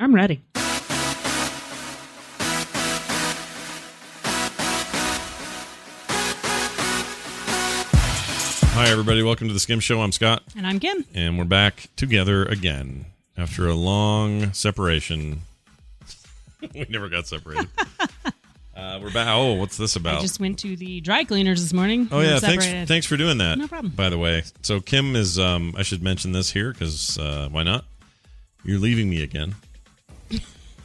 I'm ready. Hi, everybody. Welcome to the Skim Show. I'm Scott, And I'm Kim. and we're back together again after a long separation. we never got separated. uh, we're back. Oh, what's this about? I just went to the dry cleaners this morning. Oh yeah, thanks separated. thanks for doing that. No problem. By the way, so Kim is um I should mention this here cuz uh why not? You're leaving me again.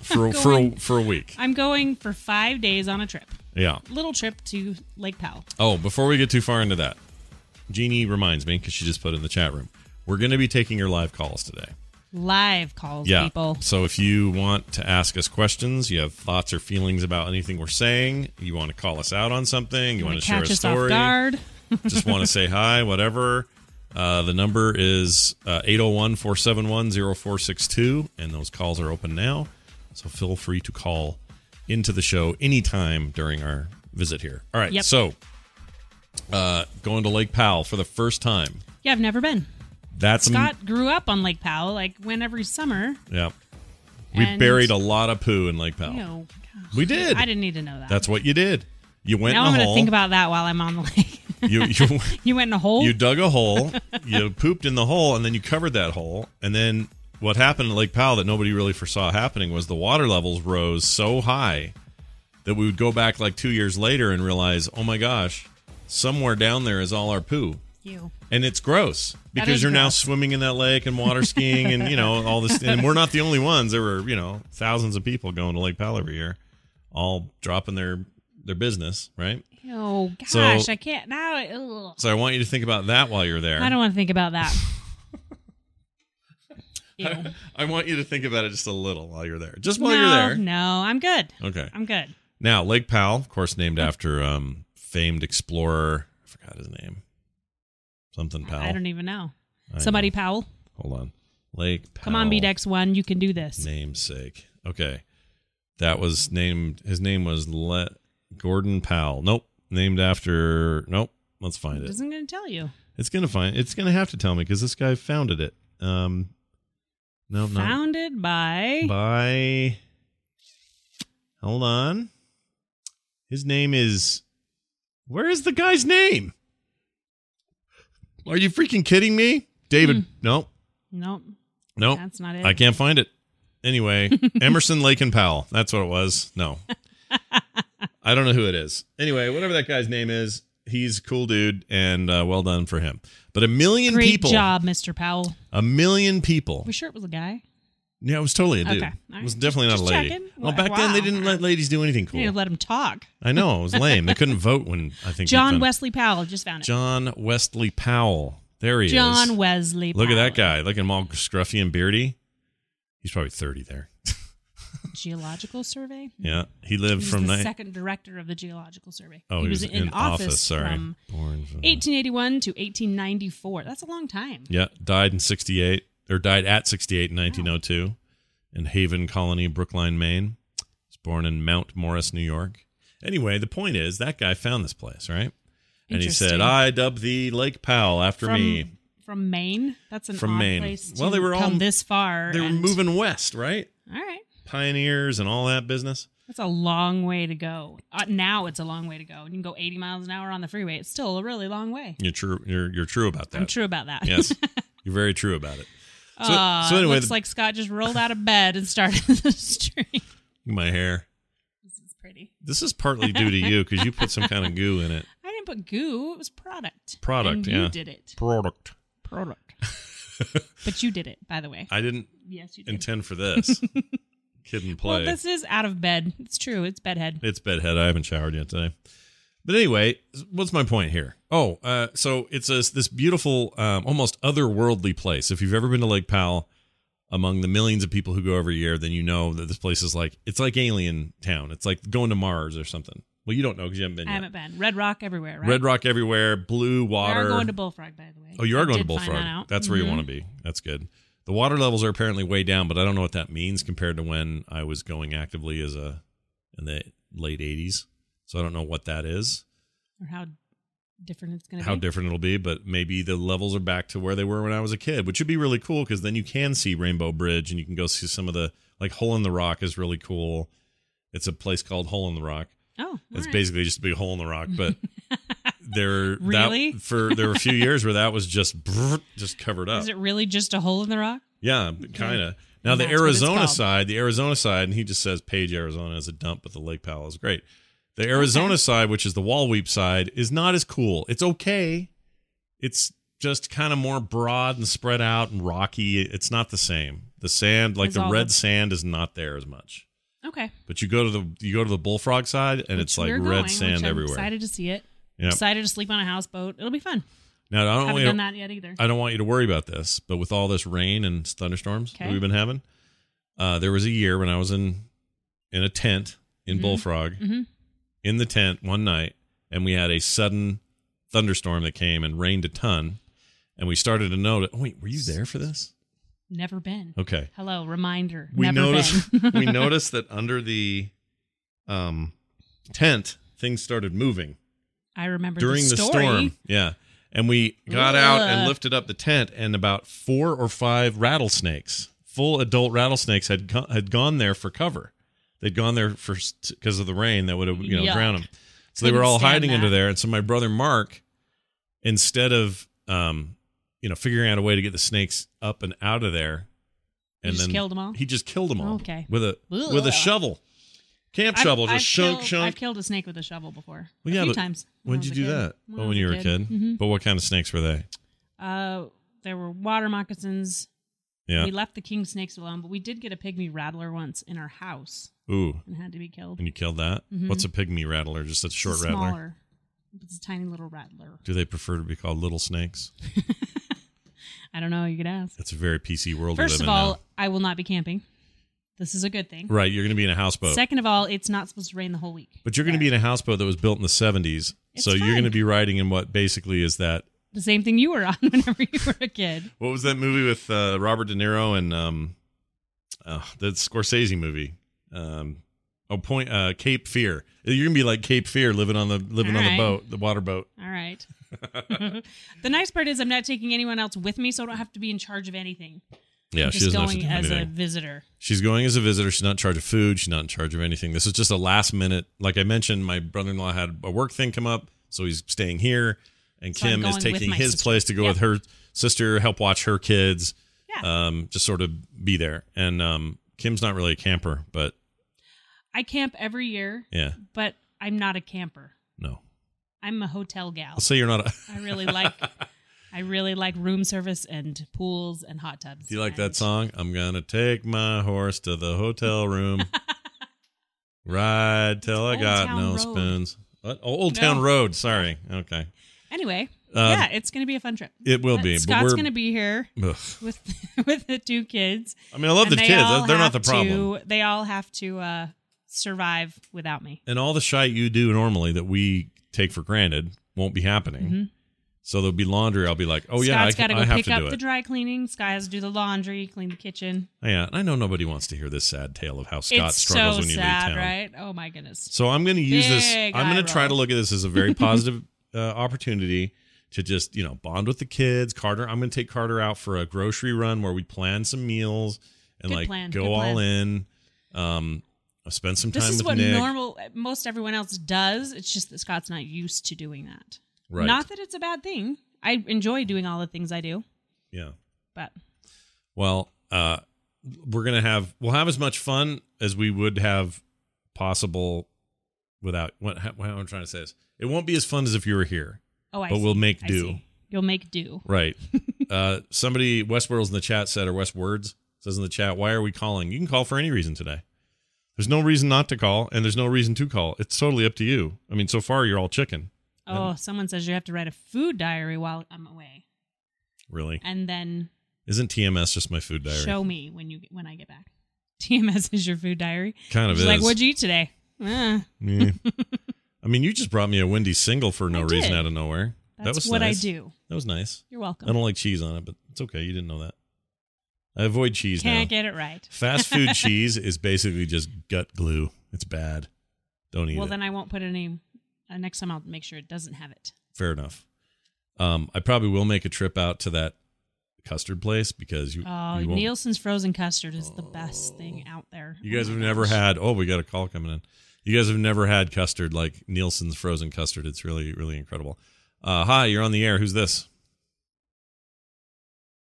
For for a, going- for a week. I'm going for five days on a trip. Yeah. Little trip to Lake Powell. Oh, before we get too far into that. Jeannie reminds me cuz she just put in the chat room. We're going to be taking your live calls today. Live calls, Yeah. people. So if you want to ask us questions, you have thoughts or feelings about anything we're saying, you want to call us out on something, you, want to share a story, just want to say hi, whatever. Uh, the number is 801 471 0462, and those calls are open now. So feel free to call into the show anytime during our visit here. All right. Yep. So uh, going to Lake Powell for the first time. Yeah, I've never been. That's Scott grew up on Lake Powell, like went every summer. Yeah. We And- buried a lot of poo in Lake Powell. Ew. We did. I didn't need to know that. That's what you did. You went now I'm going to think about that while I'm on the lake. you, you you went in a hole? you dug a hole, you pooped in the hole, and then you covered that hole. And then what happened at Lake Powell that nobody really foresaw happening was the water levels rose so high that we would go back like two years later and realize, oh my gosh, somewhere down there is all our poo. you. And it's gross because you're now swimming in that lake and water skiing and you know all this. And we're not the only ones. There were you know thousands of people going to Lake Powell every year, all dropping their their business, right? Oh, So- gosh. I can't now. Ugh. So I want you to think about that while you're there. I don't want to think about that. Ew. I want you to think about it just a little while you're there. Just while no, you're there. No, I'm good. Okay. I'm good. Now, Lake Powell, of course, named after um, famed explorer. I forgot his name. Something Powell. I don't even know. I Somebody know. Powell. Hold on. Lake Powell. Come on, BDEX one. You can do this. Namesake. Okay. That was named. His name was Le- Gordon Powell. Nope. Named after. Nope. Let's find It it. isn't going to tell you. It's gonna find. It's gonna have to tell me because this guy founded it. Um. No, no. Founded by. by hold on his name is where is the guy's name are you freaking kidding me david Hmm. no Nope. no That's not it. i can't find it anyway emerson lake and powell that's what it was no i don't know who it is anyway whatever that guy's name is he's a cool dude and uh, well done for him but a million Great people job, Mr. Powell. a million people We sure it was a guy? yeah it was totally a dude Okay. All it was right. definitely not Just a lady checking. well back then they wow. didn't let ladies do anything You cool to let him talk. I know it was lame. They couldn't vote when I think John found- Wesley Powell. Just found it. John Wesley Powell. There he is. John. Wesley Look at that Powell. guy. Look at him all scruffy and beardy. He's probably thirty there. Geological Survey? yeah, he He lived was from the ni- second director of the Geological Survey. Oh, he, was, in, office, Sorry, from born from 1881 to 1894. That's a long time. yeah, died in '68. or died at 68 in 1902 in Haven Colony, Brooklin, Maine. He was born in Mount Morris, New York. Anyway, the point is that guy found this place, right? And he said, "I dub thee Lake Powell after from, me." From Maine? That's an From odd Maine. Well, they were all- this far. They were moving west, right? All right. Pioneers and all that business. That's a long way to go. Uh, now it's a long way to go. You can go 80 miles an hour on the freeway. It's still a really long way. You're true. You're you're true about that. I'm true about that. Yes, you're very true about it. So, Aw, so it anyway, looks the- like Scott just rolled out of bed and started the stream. my hair. This is pretty. This is partly due to you because you put some kind of goo in it. I didn't put goo. It was product. Product, And yeah. You did it. Product. Product. but you did it, by the way. I didn't yes, you did. intend for this. Kid and play. Well, this is out of bed. It's true. It's bedhead. It's bedhead. I haven't showered yet today. But anyway, what's my point here? Oh, uh, so it's a, this beautiful, um, almost otherworldly place. If you've ever been to Lake Powell, among the millions of people who go every year, then you know that this place is like it's like Alien Town. It's like going to Mars or something. Well, you don't know because you haven't been I yet. haven't been. Red Rock everywhere, right? Red Rock everywhere, blue water. We are going to Bullfrog, by the way. Oh, you are I going to Bullfrog. that. That's where you Mhm. want to be. That's good. The water levels are apparently way down, but I don't know what that means compared to when I was going actively as a in the late '80s. So I don't know what that is, Or how different it's going to be. how be. different it'll be, but maybe the levels are back to where they were when I was a kid, which would be really cool because then you can see Rainbow Bridge and you can go see some of the like Hole in the Rock is really cool. It's a place called Hole in the Rock. Oh, It's right. basically just a big hole in the rock, but there Really? that, for there were a few years where that was just just covered up. Is it really just a hole in the rock? Yeah, kind of. Now the it's Arizona side, the Arizona side, and he just says Page, Arizona is a dump, but the Lake Powell is great. The Arizona side, which is the Wahweap side, is not as cool. It's okay. It's just kind of more broad and spread out and rocky. It's not the same. The sand, like Is the red the- sand, is not there as much. Okay. But you go to the you go to the Bullfrog side, and it's like red going, sand which I'm everywhere. Excited to see it. Yep. Excited to sleep on a houseboat. It'll be fun. Now I don't Haven't want done you, that yet either. I don't want you to worry about this, but with all this rain and thunderstorms that we've been having, uh, there was a year when I was in in a tent in Mhm. Bullfrog, Mhm. in the tent one night, and we had a sudden thunderstorm that came and rained a ton, and we started to notice. Oh, wait, were you there for this? Never been. Okay, Hello, reminder. we noticed we noticed that under the um tent things started moving I remember during the, the, storm. Yeah. And we got out and lifted up the tent, and about four or five rattlesnakes, full adult rattlesnakes, had co- had gone there for cover. They'd gone there for because of the rain that would have you know Yuck. drowned them. So they were all hiding under there. And so my brother Mark, instead of um, you know figuring out a way to get the snakes up and out of there, He and just then killed 'em all? He just killed them all. Okay. with a with a shovel, camp I've- shovel, I've just shunk killed, shunk. I've killed a snake with a shovel before. Well, a yeah, few times. when did you do that? When oh, when you were a kid. Mhm. But what kind of snakes were they? Uh, there were water moccasins. Yeah. We left the king snakes alone, but we did get a pygmy rattler once in our house Ooh, and had to be killed. and you killed that. Mhm. What's a pygmy rattler? Just a It's short rattler. smaller. It's a tiny little rattler. Do they prefer to be called little snakes? I don't know. You could ask. It's a very PC world First of all, in I will not be camping. This is a good thing. Right, you're going to be in a houseboat. Second of all, it's not supposed to rain the whole week. but you're going to be in a houseboat that was built in the 70s. It's so you're going to be riding in what basically is that The same thing you were on whenever you were a kid. What was that movie with uh, Robert De Niro and um, uh, the Scorsese movie? Um, oh, point uh, Cape Fear. You're gonna be like Cape Fear, living on the living All on the boat, the water boat. All right. the nice part is I'm not taking anyone else with me, so I don't have to be in charge of anything. Yeah, I'm she just doesn't have to going as a visitor. She's going as a visitor. She's not in charge of food. She's not in charge of anything. This is just a last minute. Like I mentioned, my brother in law had a work thing come up, so he's staying here, and So Kim is taking his sister. place to go Yep. with her sister, help watch her kids. Yeah. Um, just sort of be there. And um, Kim's not really a camper, but I camp every year, yeah, but I'm not a camper. no. I'm a hotel gal. Let's say you're not. A, I really like I really like room service and pools and hot tubs. Do you like that song? I'm gonna take my horse to the hotel room, ride till I got Town no Road. spoons. What? Oh, Old No. Town Road. Sorry. Okay, Anyway, Uh, yeah, it's going to be a fun trip. it will be. Scott's going to be here Ugh. with with the two kids. I mean, I love and the they kids. all They're not the have problem. To, they all have to uh, survive without me. And all the shite you do normally that we take for granted won't be happening. Mhm. So there'll be laundry. I'll be like, oh yeah, I, Scott's got to I go have pick to up do the dry cleaning. Sky has to do the laundry, clean the kitchen. Yeah, I know nobody wants to hear this sad tale of how Scott it's struggles so when you sad, leave town. right? Oh my goodness. So I'm going to use this. I'm going to try to look at this as a very positive uh, opportunity to just you know bond with the kids. Carter, I'm going to take Carter out for a grocery run where we plan some meals and Good like plan, go good all plan. in. Um, I'll spend some time This is what Nick. normal most everyone else does. It's just that Scott's not used to doing that. Right? Not that it's a bad thing. I enjoy doing all the things I do, yeah. but Well, uh, we're gonna have we'll have as much fun as we would have possible without what how, how I'm trying to say this. It won't be as fun as if you were here. oh, I But see. we'll make I do. see. You'll make do. Right. uh, somebody Westworld's in the chat said or West Words says in the chat, why are we calling? You can call for any reason today. There's no reason not to call, and there's no reason to call. It's totally up to you. I mean, so far you're all chicken. Oh, someone says you have to write a food diary while I'm away, Really? and then Isn't TMS just my food diary? show me when you when I get back. TMS is your food diary. kind of is. like, what'd you eat today? Yeah. I mean, you just brought me a Wendy's single for no reason out of nowhere. that's that was what nice. I do. That was nice. You're welcome. I don't like cheese on it, but it's okay. You didn't know that. I avoid cheese Can't now. get it right. Fast food cheese is basically just gut glue. It's bad. Don't eat Well, it. Well, then I won't put any. Uh, next time I'll make sure it doesn't have it. Fair enough. Um, I probably will make a trip out to that custard place because you. Oh, you, Nielsen's frozen custard is the best thing out there. you guys Oh have my never had. Oh, we got a call coming in. You guys have never had custard like Nielsen's frozen custard. It's really, really incredible. Uh, hi, you're on the air. Who's this?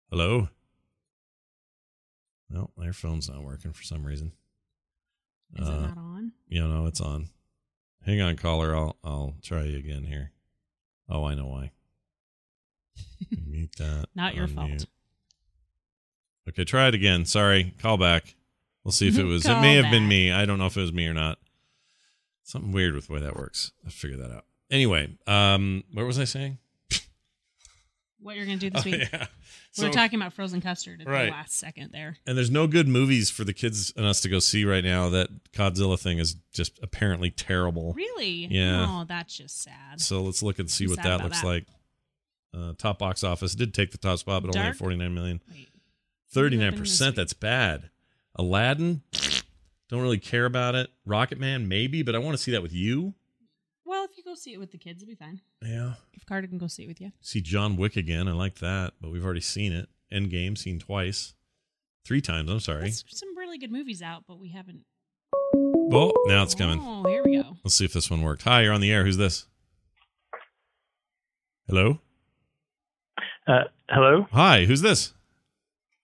Hello. No, their phone's not working for some reason. Is it Uh, not on? Yeah, no, it's on. Hang on, caller. I'll I'll try you again here. Oh, I know why. Mute that. Not your fault. Okay, try it again. Sorry. Call back. We'll see if it was. it may have been me. I don't know if it was me or not. Something weird with the way that works. I'll figure that out. Anyway, um, what was I saying? What you're gonna do this Oh, week? yeah. We We're talking about frozen custard at Right. the last second there. and there's no good movies for the kids and us to go see right now. That Godzilla thing is just apparently terrible. Really? Yeah. Oh, that's just sad. So let's look and see I'm what that looks that. like. Uh, top box office did take the top spot, but only at 49 million. Wait. 39%. That's bad. Aladdin, don't really care about it. Rocket Man, maybe, but I want to see that with you. Well, if you go see it with the kids, it'll be fine. Yeah. If Carter can go see it with you. See John Wick again. I like that, but we've already seen it. Endgame, seen twice, three times. I'm sorry. There's some really good movies out, but we haven't. Oh, now it's coming. Oh, here we go. Let's see if this one worked. Hi, you're on the air. Who's this? Hello. Uh, hello, Hi, who's this?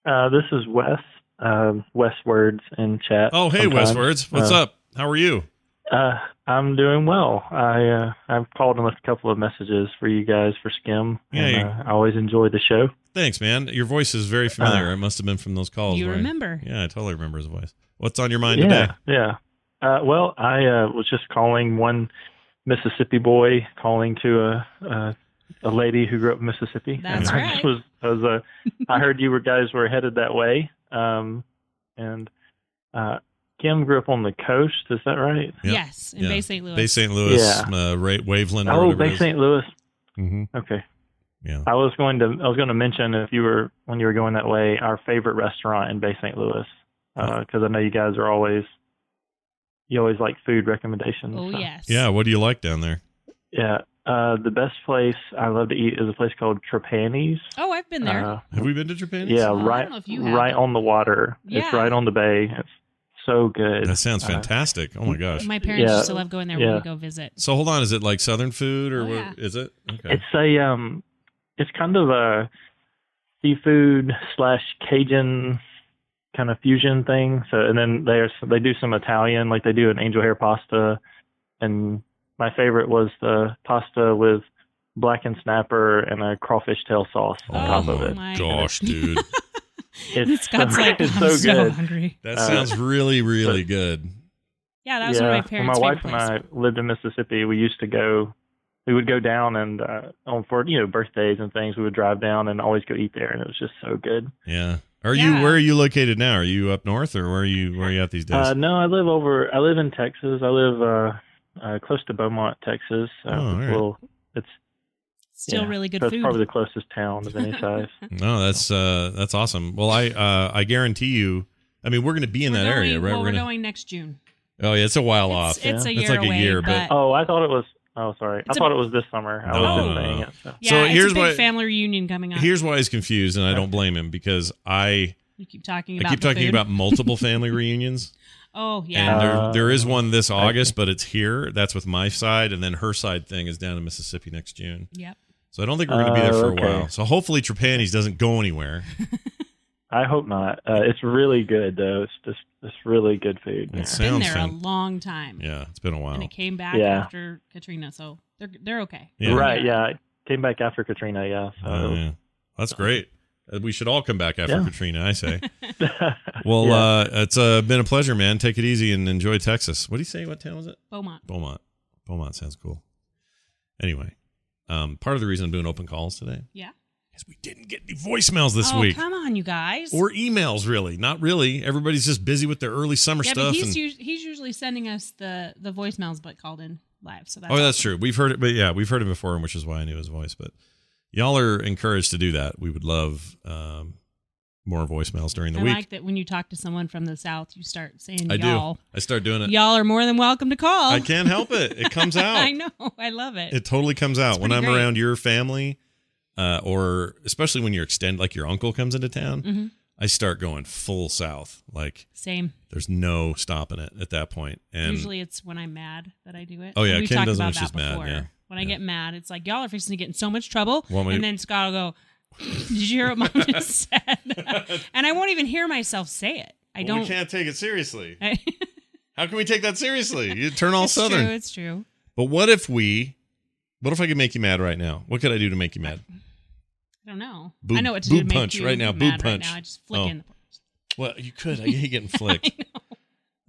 uh, this is Wes. Um, Wes Words in chat. Oh, hey, sometimes. Words. What's Uh, up? How are you? Uh, I'm doing well. I uh, I've called and left a couple of messages for you guys for Skim. Yeah, and, uh, I always enjoy the show. Thanks, man. Your voice is very familiar. Uh, it must have been from those calls. You where I- remember. yeah, I totally remember his voice. What's on your mind yeah, today? yeah. Uh, well, I uh, was just calling one Mississippi boy calling to a a, a lady who grew up in Mississippi. That's and I right. just was I was uh, I heard you were guys were headed that way. Um, and uh, Kim grew up on the coast. Is that right? Yep. Yes, in Yeah. Bay St. Louis. Bay St. Louis, Yeah. uh, Ra- Waveland. Oh, whatever Bay. St. Louis. Mhm. Okay. Yeah. I was going to I was going to mention if you were when you were going that way our favorite restaurant in Bay St. Louis because I know you guys are always you always like food recommendations. Oh so. yes. Yeah. What do you like down there? Yeah. Uh, the best place I love to eat is a place called Trapani's. Oh, I've been there. Uh, Have we been to Japan? yeah, Oh, I right, don't know if you have, right on the water. It's Yeah. right on the bay. It's so good. That sounds Uh, fantastic. Oh my gosh. My parents Yeah. used to love going there when we go visit. So hold on, is it like Southern food or Oh, yeah. is it? Okay. It's a um, it's kind of a seafood slash Cajun kind of fusion thing. So and then there's they do some Italian, like they do an angel hair pasta, and my favorite was the pasta with blackened snapper and a crawfish tail sauce on Oh, top of it. my Gosh, dude. It's Scott's so, like, it's I'm so so, good. hungry. That Uh, sounds really, really good. Yeah, that was yeah, one of my when parents' my wife favorite and. I lived in Mississippi, we used to go. We would go down and uh, on for you know birthdays and things. We would drive down and always go eat there, and it was just so good. Yeah. Are Yeah. you where are you located now? Are you up north or where are you where are you at these days? Uh, no, I live over. I live in Texas. I live uh, uh, close to Beaumont, Texas. Uh, Oh, all right. Well, it's Still Yeah. really good so it's food. probably the closest town of any size. No, that's uh, that's awesome. Well, I uh, I guarantee you. I mean, we're going to be in We're that going- area, right? Well, we're, gonna, going next June. Oh yeah, it's a while It's, off. it's a year It's like a year, but, but- Oh, I thought it was. Oh, sorry. It's I a- thought it was this summer. I No, was no, just no, saying it. So. yeah, So it's here's a big what- family reunion coming up. Here's why he's confused, and I don't blame him because I you keep talking I about keep the talking food. about multiple family reunions, Oh and yeah, there Uh, there is one this August, but it's here. That's with my side, and then her side thing is down in Mississippi next June. yep. So I don't think we're going to be there Oh, for a okay. while. So hopefully Trapani's doesn't go anywhere. I hope not. Uh, it's really good though. It's just it's really good food. It Yeah. sounds Been there a long time. Yeah, it's been a while. and it came back Yeah. after Katrina, so they're they're okay. Yeah. Right. Yeah. It came back after Katrina. Yeah. So. Oh, yeah. That's great. Uh, We should all come back after Yeah. Katrina, I say. Well, Yeah. uh, it's uh, been a pleasure, man. Take it easy and enjoy Texas. What do you say? What town was it? Beaumont. Beaumont. Beaumont sounds cool. Anyway, um, part of the reason I'm doing open calls today Yeah. is we didn't get any voicemails this oh, week. come on, you guys. Or emails, really. Not really. Everybody's just busy with their early summer yeah, stuff. but he's us- he's usually sending us the the voicemails, but called in live. So that's oh, that's true. We've heard it, but yeah, we've heard it before, which is why I knew his voice. But y'all are encouraged to do that. We would love um, more voicemails during the I week. I like that when you talk to someone from the south, you start saying I y'all. do. I start doing it. Y'all are more than welcome to call. I can't help it. It comes out. I know. I love it. It totally comes out when I'm great. around your family, uh, or especially when you're extend like your uncle comes into town. hmm I start going full south. Like Same. there's no stopping it at that point. And Usually it's when I'm mad that I do it. Oh, yeah, We've Kim does it about when she's mad, yeah. When I get mad, it's like y'all are fixing to get in so much trouble, and then Scott will go, "Did you hear what mom just said?" and I won't even hear myself say it. I Well, don't. We can't take it seriously. I, How can we take that seriously? You turn all it's southern. true. It's true. But what if we? What if I could make you mad right now? What could I do to make you mad? I don't know. Boob- I know what to do to make punch right now, boob right punch. now. I just flick Oh. in. Well, you could. I hate getting flicked.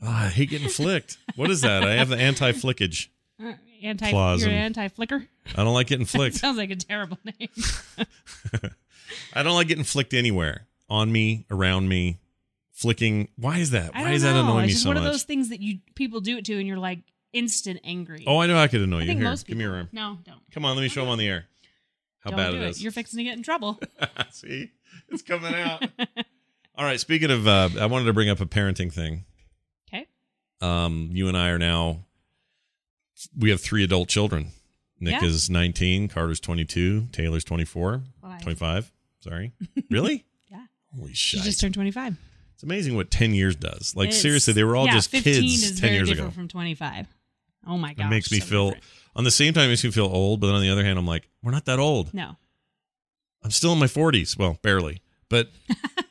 Oh, I hate getting flicked. What is that? I have the anti-flickage. Anti, Claws you're and- anti-flicker. I don't like getting flicked. Sounds like a terrible name. I don't like getting flicked anywhere. On me, around me, flicking. Why is that? I Why don't is that know. annoying it's me just so one much? of those things that you people do it to, and you're like instant angry. Oh, I know I could annoy I you. think Here, most give me your arm. No, don't. Come on, let me show him on the air. How don't bad do it it. is. You're fixing to get in trouble. See, it's coming out. All right. Speaking of, uh, I wanted to bring up a parenting thing. Okay. Um, you and I are now. We have three adult children. Nick Yeah. is 19, Carter's 22, Taylor's 24, Five. 25. Sorry. Really? Yeah. Holy She shit. just turned 25. it's amazing what 10 years does. Like, It's- seriously, they were all yeah, just 15 kids is 10 very years different ago. from 25. Oh my gosh. It makes me so feel, different. on the same time, it makes me feel old, but then on the other hand, I'm like, we're not that old. No. I'm still in my 40s. Well, barely. But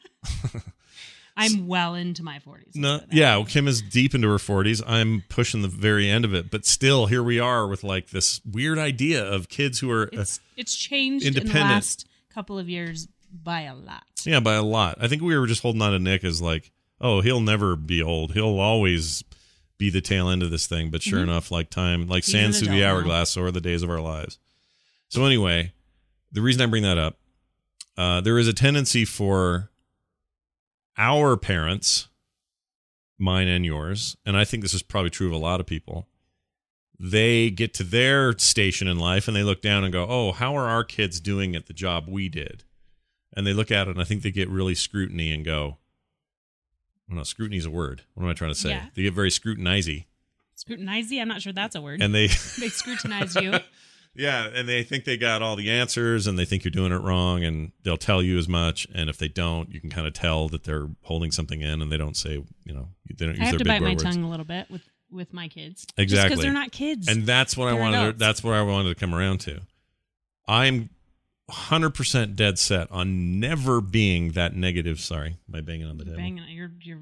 I'm well into my 40s. No, put it that yeah, way. Kim is deep into her 40s. I'm pushing the very end of it, but still, here we are with like this weird idea of kids who are, uh, It's it's changed in the last couple of years by a lot. yeah, by a lot. I think we were just holding on to Nick as like, oh, he'll never be old. He'll always be the tail end of this thing. But sure Mhm. enough, like time, like He's sands through the now. hourglass, are the days of our lives. So anyway, the reason I bring that up, uh, there is a tendency for our parents, mine and yours, and I think this is probably true of a lot of people. They get to their station in life and they look down and go, "Oh, how are our kids doing at the job we did?" And they look at it and I think they get really scrutiny and go, well, "No, scrutiny is a word. What am I trying to say?" Yeah. They get very scrutinizey Scrutinize? I'm not sure that's a word. and they they scrutinize you. Yeah, and they think they got all the answers and they think you're doing it wrong and they'll tell you as much and if they don't, you can kind of tell that they're holding something in and they don't say, you know, they don't use I have their to bite my words. tongue a little bit with with my kids. Exactly. because they're not kids. And that's what I They're wanted to, adults. that's what I wanted to come around to. I'm 100% dead set on never being that negative, sorry, my banging on the table? banging, you're you're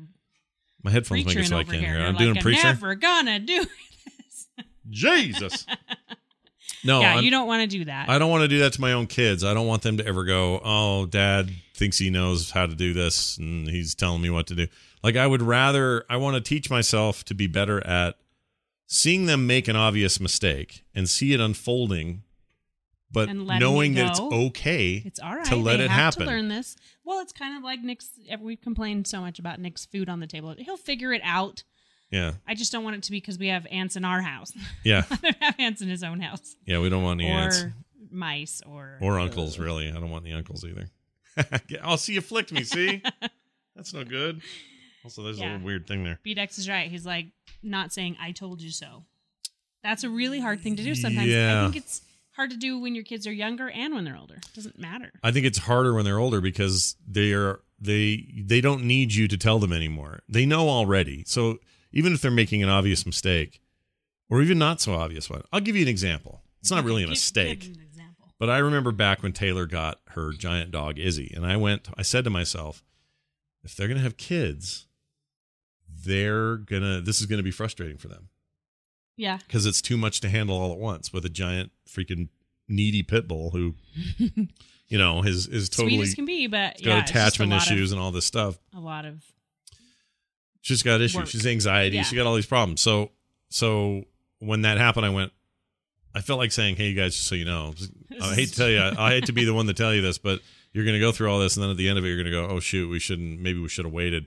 My headphones make it so I can't here. hear. I'm like, doing I'm preacher. never gonna do this. Jesus. No, yeah, I'm- you don't want to do that. I don't want to do that to my own kids. I don't want them to ever go, "Oh, dad thinks he knows how to do this and he's telling me what to do." Like I would rather I want to teach myself to be better at seeing them make an obvious mistake and see it unfolding but knowing that it's okay It's all right. to let they it have happen. To learn this. Well, it's kind of like Nick's. we've complained so much about Nick's food on the table. He'll figure it out. Yeah. I just don't want it to be because we have ants in our house. Yeah. Let him have ants in his own house, Yeah, we don't want any or ants. mice or or uncles. Really, I don't want the uncles either. I'll oh, see, you flicked me. See, that's no good. Also, there's a Yeah. little weird thing there. B-Dex is right. He's like not saying "I told you so." That's a really hard thing to do. Sometimes Yeah. I think it's hard to do when your kids are younger and when they're older. It doesn't matter. I think it's harder when they're older because they are they they don't need you to tell them anymore. They know already. So even if they're making an obvious mistake, or even not so obvious one, I'll give you an example. It's not really a mistake. give an example. But I remember back when Taylor got her giant dog Izzy, and I went. I said to myself, if they're gonna have kids, they're gonna. This is gonna be frustrating for them Yeah. because it's too much to handle all at once with a giant freaking needy pit bull who, you know, is is Sweet totally as can be, but got yeah, a attachment lot of- issues and all this stuff. a lot of She's got issues. Work. She's anxiety. Yeah. She got all these problems. So so when that happened, I went. I felt like saying, "Hey, you guys, just so you know, I hate to tell you, I, I hate to be the one to tell you this, but you're going to go through all this, and then at the end of it, you're going to go, oh shoot, we shouldn't. Maybe we should have waited."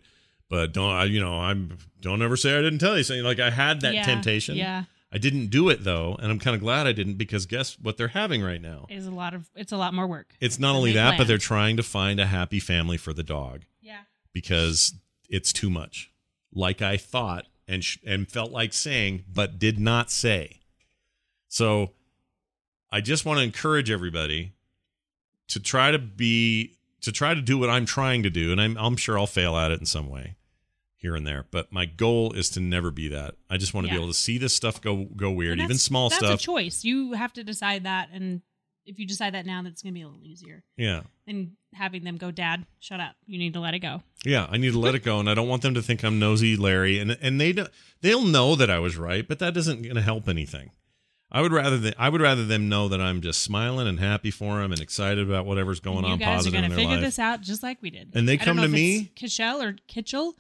But don't I? You know, I'm don't ever say I didn't tell you. Saying like I had that Yeah, temptation. Yeah, I didn't do it though, and I'm kind of glad I didn't because guess what they're having right now? is a lot of it's a lot more work. It's not only that, but they're trying to find a happy family for the dog Yeah. because it's too much. Like I thought and sh- and felt like saying, but did not say. So I just want to encourage everybody to try to be to try to do what I'm trying to do, and I'm I'm sure I'll fail at it in some way here and there. But my goal is to never be that. I just want to Yeah. be able to see this stuff go go weird, even small that's stuff. That's a choice. You have to decide that, and if you decide that now, that's going to be a little easier yeah. than having them go, "Dad, shut up. You need to let it go." Yeah, I need to let it go, and I don't want them to think I'm nosy Larry, and and they don't- they'll know that I was right, but that isn't going to help anything. I would rather th- I would rather them know that I'm just smiling and happy for them and excited about whatever's going And you on guys are going to figure life. this out just like we did. And they I come to me- Kitchell or Kitchell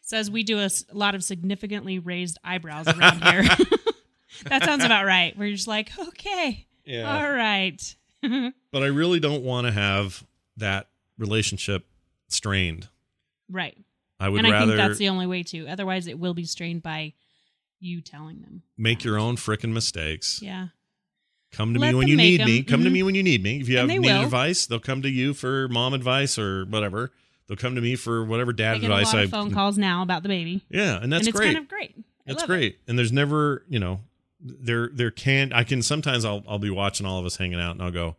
says we do a lot of significantly raised eyebrows around here. that sounds about right. We're just like, okay, Yeah. all right. But I really don't want to have that relationship strained. right. I would and I rather think that's the only way to. Otherwise, it will be strained by you telling them. make your own frickin' mistakes. Yeah. Come to Let me when you need me. Come to Mhm. me when you need me. If you have need will. advice, they'll come to you for mom advice or whatever. They'll come to me for whatever dad advice I get a advice lot I phone calls now about the baby. Yeah, and that's and it's great. kind of great. I That's love it. great. And there's never, you know, there there can I can sometimes I'll I'll be watching all of us hanging out and I'll go,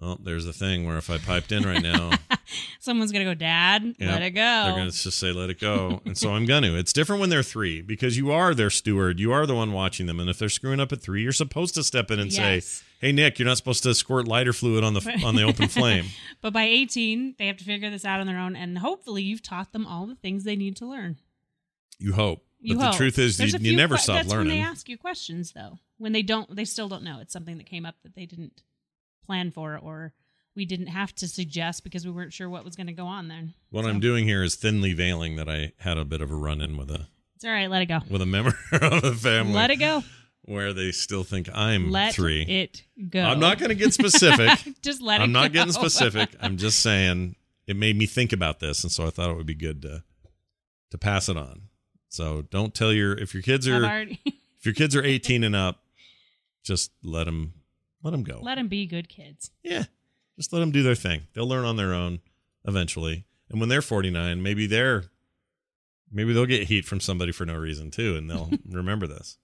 Oh, there's the thing where if I piped in right now, Someone's gonna go, Dad, Yeah, let it go. they're gonna just say let it go. And so I'm gonna. It's different when they're three because you are their steward. You are the one watching them. And if they're screwing up at three, you're supposed to step in and Yes. say, Hey Nick, you're not supposed to squirt lighter fluid on the on the open flame. But by 18, they have to figure this out on their own, and hopefully, you've taught them all the things they need to learn. You hope. You but hope. the truth is There's you, you never que- stop that's learning. When they ask you questions, though, when they don't, they still don't know. It's something that came up that they didn't plan for, or we didn't have to suggest because we weren't sure what was going to go on then. what So, I'm doing here is thinly veiling that I had a bit of a run in with a It's all right. Let it go. with a member of the family. Let it go. where they still think I'm Let three. it go. I'm not going to get specific. Just let it I'm not go. getting specific. I'm just saying it made me think about this, and so I thought it would be good to to pass it on. So don't tell your if your kids are already if your kids are 18 and up, just let them let them go. let them be good kids. yeah, just let them do their thing. They'll learn on their own eventually, and when they're 49, maybe they're maybe they'll get heat from somebody for no reason too, and they'll remember this.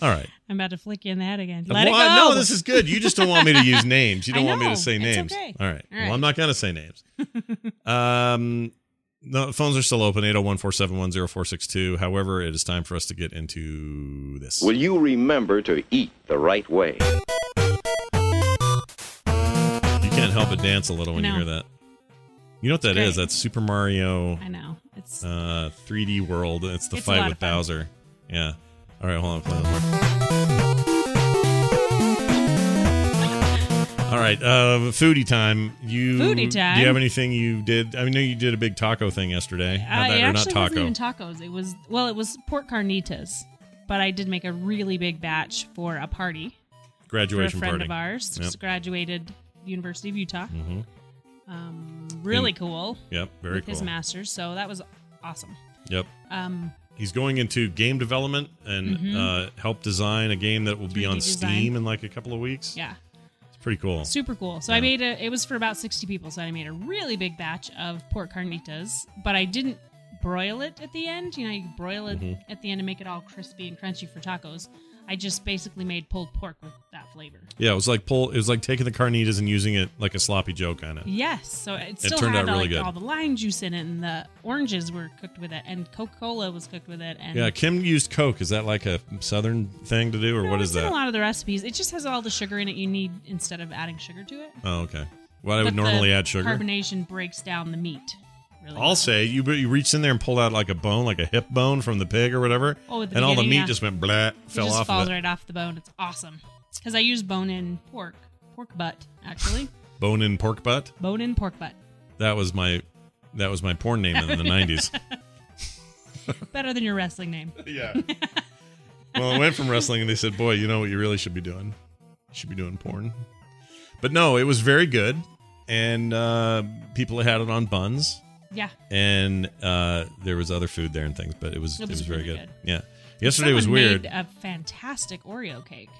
All right. I'm about to flick you in the head again. Let Well, it go. No, this is good. You just don't want me to use names. You don't want me to say names. okay. All right. All Well. I'm not going to say names. um, no, phones are still open 801 471 0462. However, it is time for us to get into this. Will you remember to eat the right way? You can't help but dance a little when you hear that. You know what that is? great. That's Super Mario I know. It's uh, 3D World. It's the It's fight with. Bowser. Yeah. All right, hold on. All right, uh, foodie time. You Foodie Do you have anything you did? I know you did a big taco thing yesterday. Uh, Not it that, or not actually taco. wasn't even tacos. It was well, it was pork carnitas, but I did make a really big batch for a party Graduation for a friend party. of ours. Yep. Just graduated University of Utah. Mhm. Um, really And- cool Yep, very with cool. his masters. So that was awesome. Yep. Um, He's going into game development and Mhm. uh, help design a game that will be on design. Steam in like a couple of weeks. yeah, Pretty cool. Super cool. So I made a. It was for about sixty people. So I made a really big batch of pork carnitas, but I didn't broil it at the end. You know, you broil it Mm-hmm. at the end and make it all crispy and crunchy for tacos. I just basically made pulled pork with that flavor. Yeah, it was like pull. It was like taking the carnitas and using it like a sloppy Joe kind of. Yes, so it still turned had out really like good. all the lime juice in it, and the oranges were cooked with it, and Coca Cola was cooked with it. And Yeah, Kim used Coke. Is that like a southern thing to do, or No, what it's is in that? a lot of the recipes. It just has all the sugar in it you need instead of adding sugar to it. Oh, okay. Well, I would normally add sugar. Carbonation breaks down the meat. Really I'll say you you reached in there and pulled out like a bone, like a hip bone from the pig or whatever, Oh, the and all the meat yeah. just went blah, it fell just off falls of it. right off the bone. It's awesome because I use bone-in pork, pork butt actually, Bone in pork butt. bone-in pork butt. That was my that was my porn name in the nineties. Better than your wrestling name. yeah. Well, I went from wrestling, and they said, "Boy, you know what you really should be doing? You should be doing porn." But no, it was very good, and uh, people had it on buns, Yeah. and uh, there was other food there and things, but it was it It was, was very really good. good. Yeah. Yesterday was weird. Made a fantastic Oreo cake.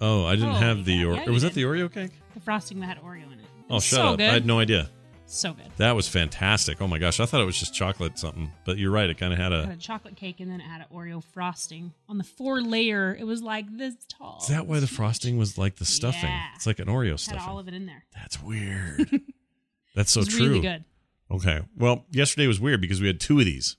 oh, I didn't Oh, have the yeah, or- yeah, or was that the Oreo cake? The frosting that had Oreo in it. It Oh, shut so up! Good. I had no idea. So good. That was fantastic. Oh my gosh, I thought it was just chocolate something, but you're right. It kind of had It had a. a chocolate cake and then it had an Oreo frosting on the four layer. It was like this tall. Is that why the frosting was like the stuffing? Yeah. It's like an Oreo had stuffing. all of it in there. That's weird. That's so was true. really good. Okay. Well, yesterday was weird because we had two of these.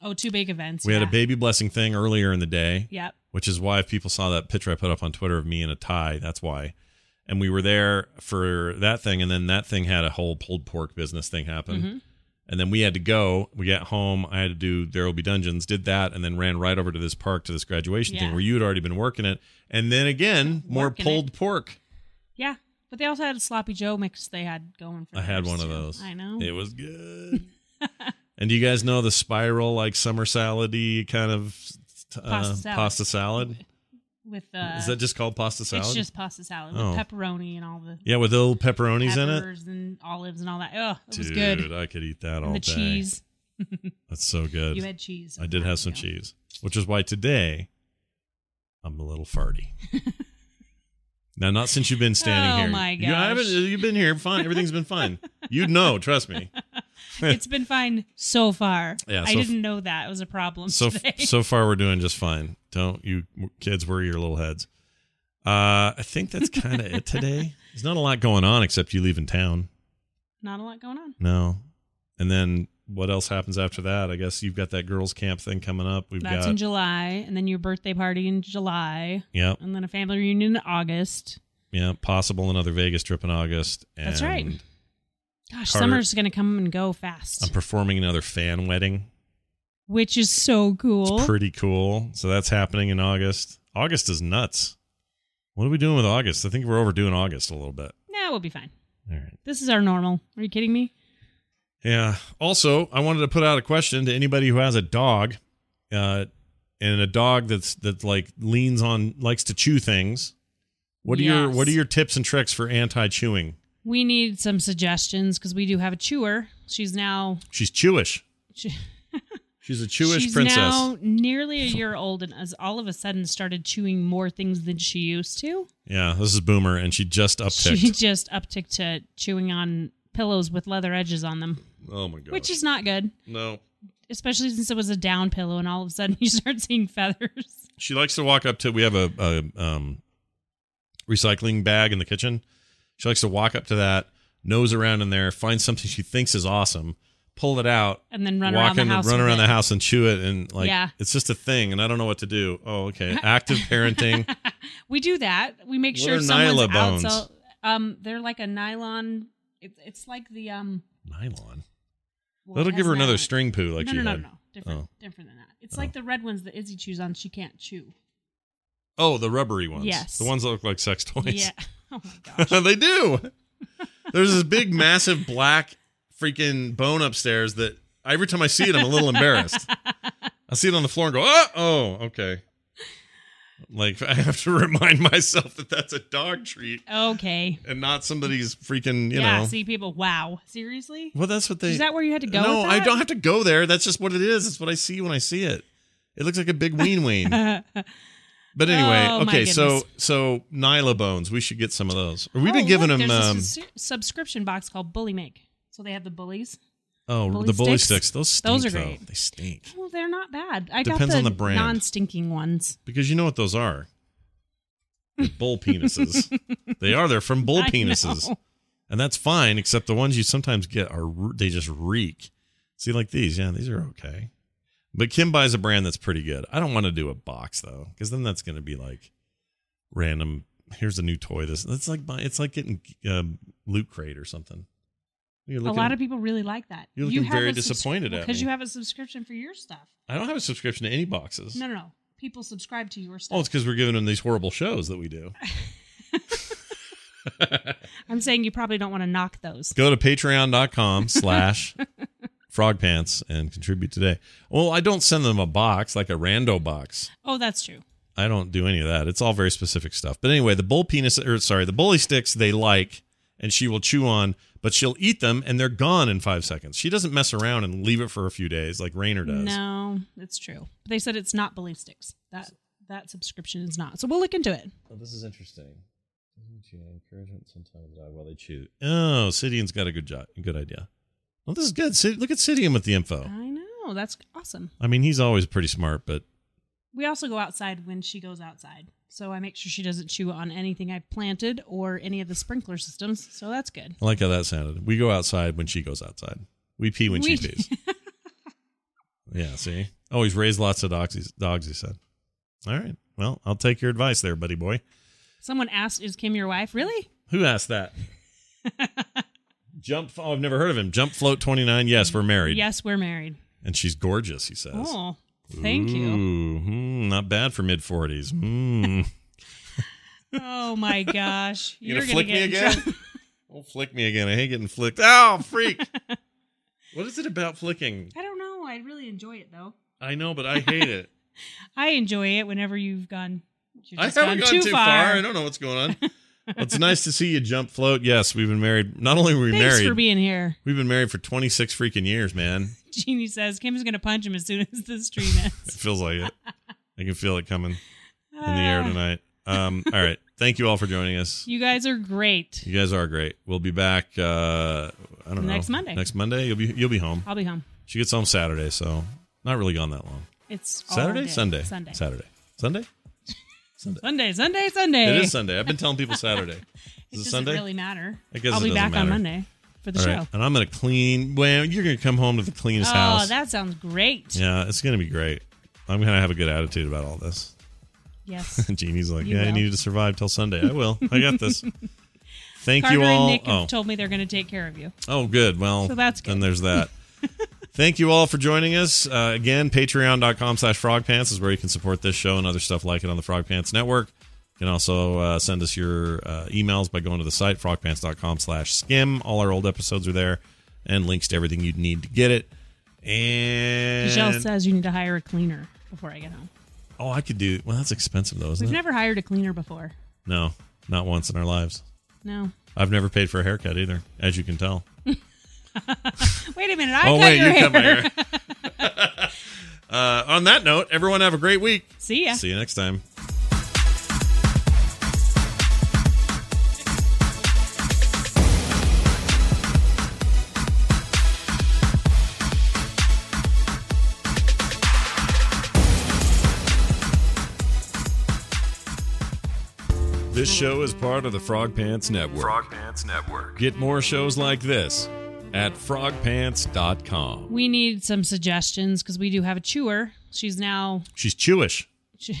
Oh, two big events. We had a baby blessing thing earlier in the day, Yep. which is why if people saw that picture I put up on Twitter of me in a tie, that's why. And we were there for that thing, and then that thing had a whole pulled pork business thing happen. Mm-hmm. And then we had to go. We got home. I had to do There Will Be Dungeons, did that, and then ran right over to this park to this graduation thing where you had already been working it. And then again, more Working pulled it. pork. Yeah. But they also had a sloppy Joe mix they had going for I had one of those. I know. It was good. and do you guys know the spiral like summer salad-y kind of uh, Pasta salad. pasta salad? with uh Is that just called pasta salad? It's just pasta salad with Oh. pepperoni and all the yeah, with little pepperonis in it. peppers and olives and all that. Oh, it was good. I could eat that And all the day. cheese. That's so good. You had cheese. I did have some cheese, which is why today I'm a little farty. now, not since you've been standing Oh, here. my You haven't. You've been here. Fine. Everything's been fine. You'd know. Trust me. it's been fine so far. Yeah, I so f- didn't know that it was a problem so today. so far we're doing just fine. Don't you kids worry your little heads. Uh, I think that's kind of it today. There's not a lot going on except you leaving town. Not a lot going on. No, and then what else happens after that? I guess you've got that girls' camp thing coming up. We've That's got in July, and then your birthday party in July, yep, and then a family reunion in August. yeah, possible another Vegas trip in August. And That's right. Gosh, Carter- summer's gonna come and go fast, I'm performing another fan wedding. which is so cool. It's pretty cool. So that's happening in August. August is nuts. What are we doing with August? I think we're overdoing August a little bit. nah, we'll be fine. All right. This is our normal. Are you kidding me? Yeah. Also, I wanted to put out a question to anybody who has a dog, uh, and a dog that's that like leans on likes to chew things. What are your What are your tips and tricks for anti chewing? We need some suggestions because we do have a chewer. She's now She's Chewish. she, She's a Chewish she's princess. now nearly a year old and has all of a sudden started chewing more things than she used to. yeah, this is Boomer, and she just upticked. She just upticked to chewing on pillows with leather edges on them, oh my god. which is not good, no. especially since it was a down pillow and all of a sudden you start seeing feathers. She likes to walk up to. We have a, a um, recycling bag in the kitchen. She likes to walk up to that, nose around in there, find something she thinks is awesome, pull it out, And then run walk around the house. run around it. the house and chew it, and like Yeah. it's just a thing, and I don't know what to do. Oh, okay, active parenting. We do that. We make What sure someone's Nyla out. bones? So, um, they're like a nylon. It's it's like the um. Nylon. Well, That'll give her another nylon. string poo like no, she no, no, had. no, different, Oh. different than that. It's oh. like the red ones that Izzy chews on. She can't chew. Oh, the rubbery ones. Yes. The ones that look like sex toys. Yeah. Oh my gosh. they do. There's this big, massive black freaking bone upstairs that every time I see it, I'm a little embarrassed. I see it on the floor and go, oh, oh, okay. Like I have to remind myself that that's a dog treat Okay. and not somebody's freaking, you yeah. know. See people. Wow. Seriously. well, that's what they. Is that where you had to go? no, I don't have to go there. That's just what it is. It's what I see when I see it. It looks like a big ween ween. But anyway, Oh, okay, so so Nylabones, we should get some of those. Or we've Oh, been giving look, them. There's Um, a sus- subscription box called Bullymake. So they have the bullies. Oh, bully the bully sticks? sticks. Those stink. Those are though. great. They stink Well, they're not bad. I Depends got the, on the brand. non-stinking ones. because you know what those are. They're bull penises. they are. They're from bull I penises, know. and that's fine. Except the ones you sometimes get are they just reek. See, like these, yeah, these are okay. But Kim buys a brand that's pretty good. I don't want to do a box though, because then that's going to be like random. Here's a new toy. This it's like buy- it's like getting um, loot crate or something. A lot of people really like that. You're You looking have very a subs- disappointed at it. because me. you have a subscription for your stuff. I don't have a subscription to any boxes. No, no, no. People subscribe to your stuff. Oh, it's because we're giving them these horrible shows that we do. I'm saying you probably don't want to knock those. Go to patreon.com slash frogpants and contribute today. Well, I don't send them a box like a rando box. Oh, that's true. I don't do any of that. It's all very specific stuff. But anyway, the bull penis or sorry, the bully sticks they like and she will chew on, but she'll eat them and they're gone in five seconds. She doesn't mess around and leave it for a few days like Rainer does. No, it's true. But they said it's not belief Sticks. That that subscription is not. So we'll look into it. Oh, this is interesting. Doesn't you encouragement sometimes die while they chew. Oh, Sidian's got a good job, good idea. Well, this is good. Sid, look at Sidian with the info. I know. That's awesome. I mean, he's always pretty smart, but We also go outside when she goes outside. So I make sure she doesn't chew on anything I've planted or any of the sprinkler systems. So that's good. I like how that sounded. We go outside when she goes outside. We pee when We- she pees. yeah, see? Oh, he's raised lots of dogs, dogs, he said. All right. Well, I'll take your advice there, buddy boy. Someone asked, "Is Kim your wife?" Really? Who asked that? Jump. Oh, I've never heard of him. Jump Float 29. Yes, we're married. Yes, we're married. And she's gorgeous, he says. Oh, thank you. Ooh, hmm, not bad for mid 40s. Hmm. Oh my gosh, You you're gonna flick get me again? Don't flick me again. I hate getting flicked. Oh, freak. what is it about flicking? I don't know. I really enjoy it though. I know, but I hate it. I enjoy it whenever you've gone. I haven't gone too, far. far. I don't know what's going on. Well, it's nice to see you jump float. Yes, we've been married. Not only were we Thanks married, for being here. we've been married for 26 freaking years, man. Jeannie says Kim's gonna punch him as soon as the stream ends. It feels like it. I can feel it coming in the air Ah, tonight. Um, all right. Thank you all for joining us. You guys are great. You guys are great. We'll be back. Uh, I don't know. Next Monday. Next Monday, you'll be you'll be home. I'll be home. She gets home Saturday, so not really gone that long. It's Saturday, day. Sunday, Sunday, Saturday, Sunday. Sunday, Sunday, Sunday. It is Sunday. I've been telling people Saturday. It Is it doesn't Sunday? really matter. I guess I'll be back on. Monday for the All show. right. And I'm gonna clean. Well, you're gonna come home to the cleanest oh, house. Oh, that sounds great. Yeah, it's gonna be great. I'm gonna have a good attitude about all this. Yes. Jeannie's like, You yeah, I will. needed to survive till Sunday. I will. I got this. Thank Carter you all. and Nick oh. told me they're going to take care of you. oh, good. Well, So that's good. there's that. Thank you all for joining us. Uh, again, patreon.com slash frogpants is where you can support this show and other stuff like it on the Frog Pants Network. You can also uh, send us your uh, emails by going to the site, frogpants.com slash skim. All our old episodes are there and links to everything you'd need to get it. And Michelle says you need to hire a cleaner before I get home. oh, I could do. Well, that's expensive though, isn't We've it? never hired a cleaner before. no, not once in our lives. No. I've never paid for a haircut either, as you can tell. Wait a minute. I oh cut wait, your you hair. cut my hair. uh, on that note, everyone have a great week. See ya. See you next time. This show is part of the Frog Pants Network. Frog Pants Network. Get more shows like this at frogpants.com. We need some suggestions because we do have a chewer. She's now. She's chewish. She,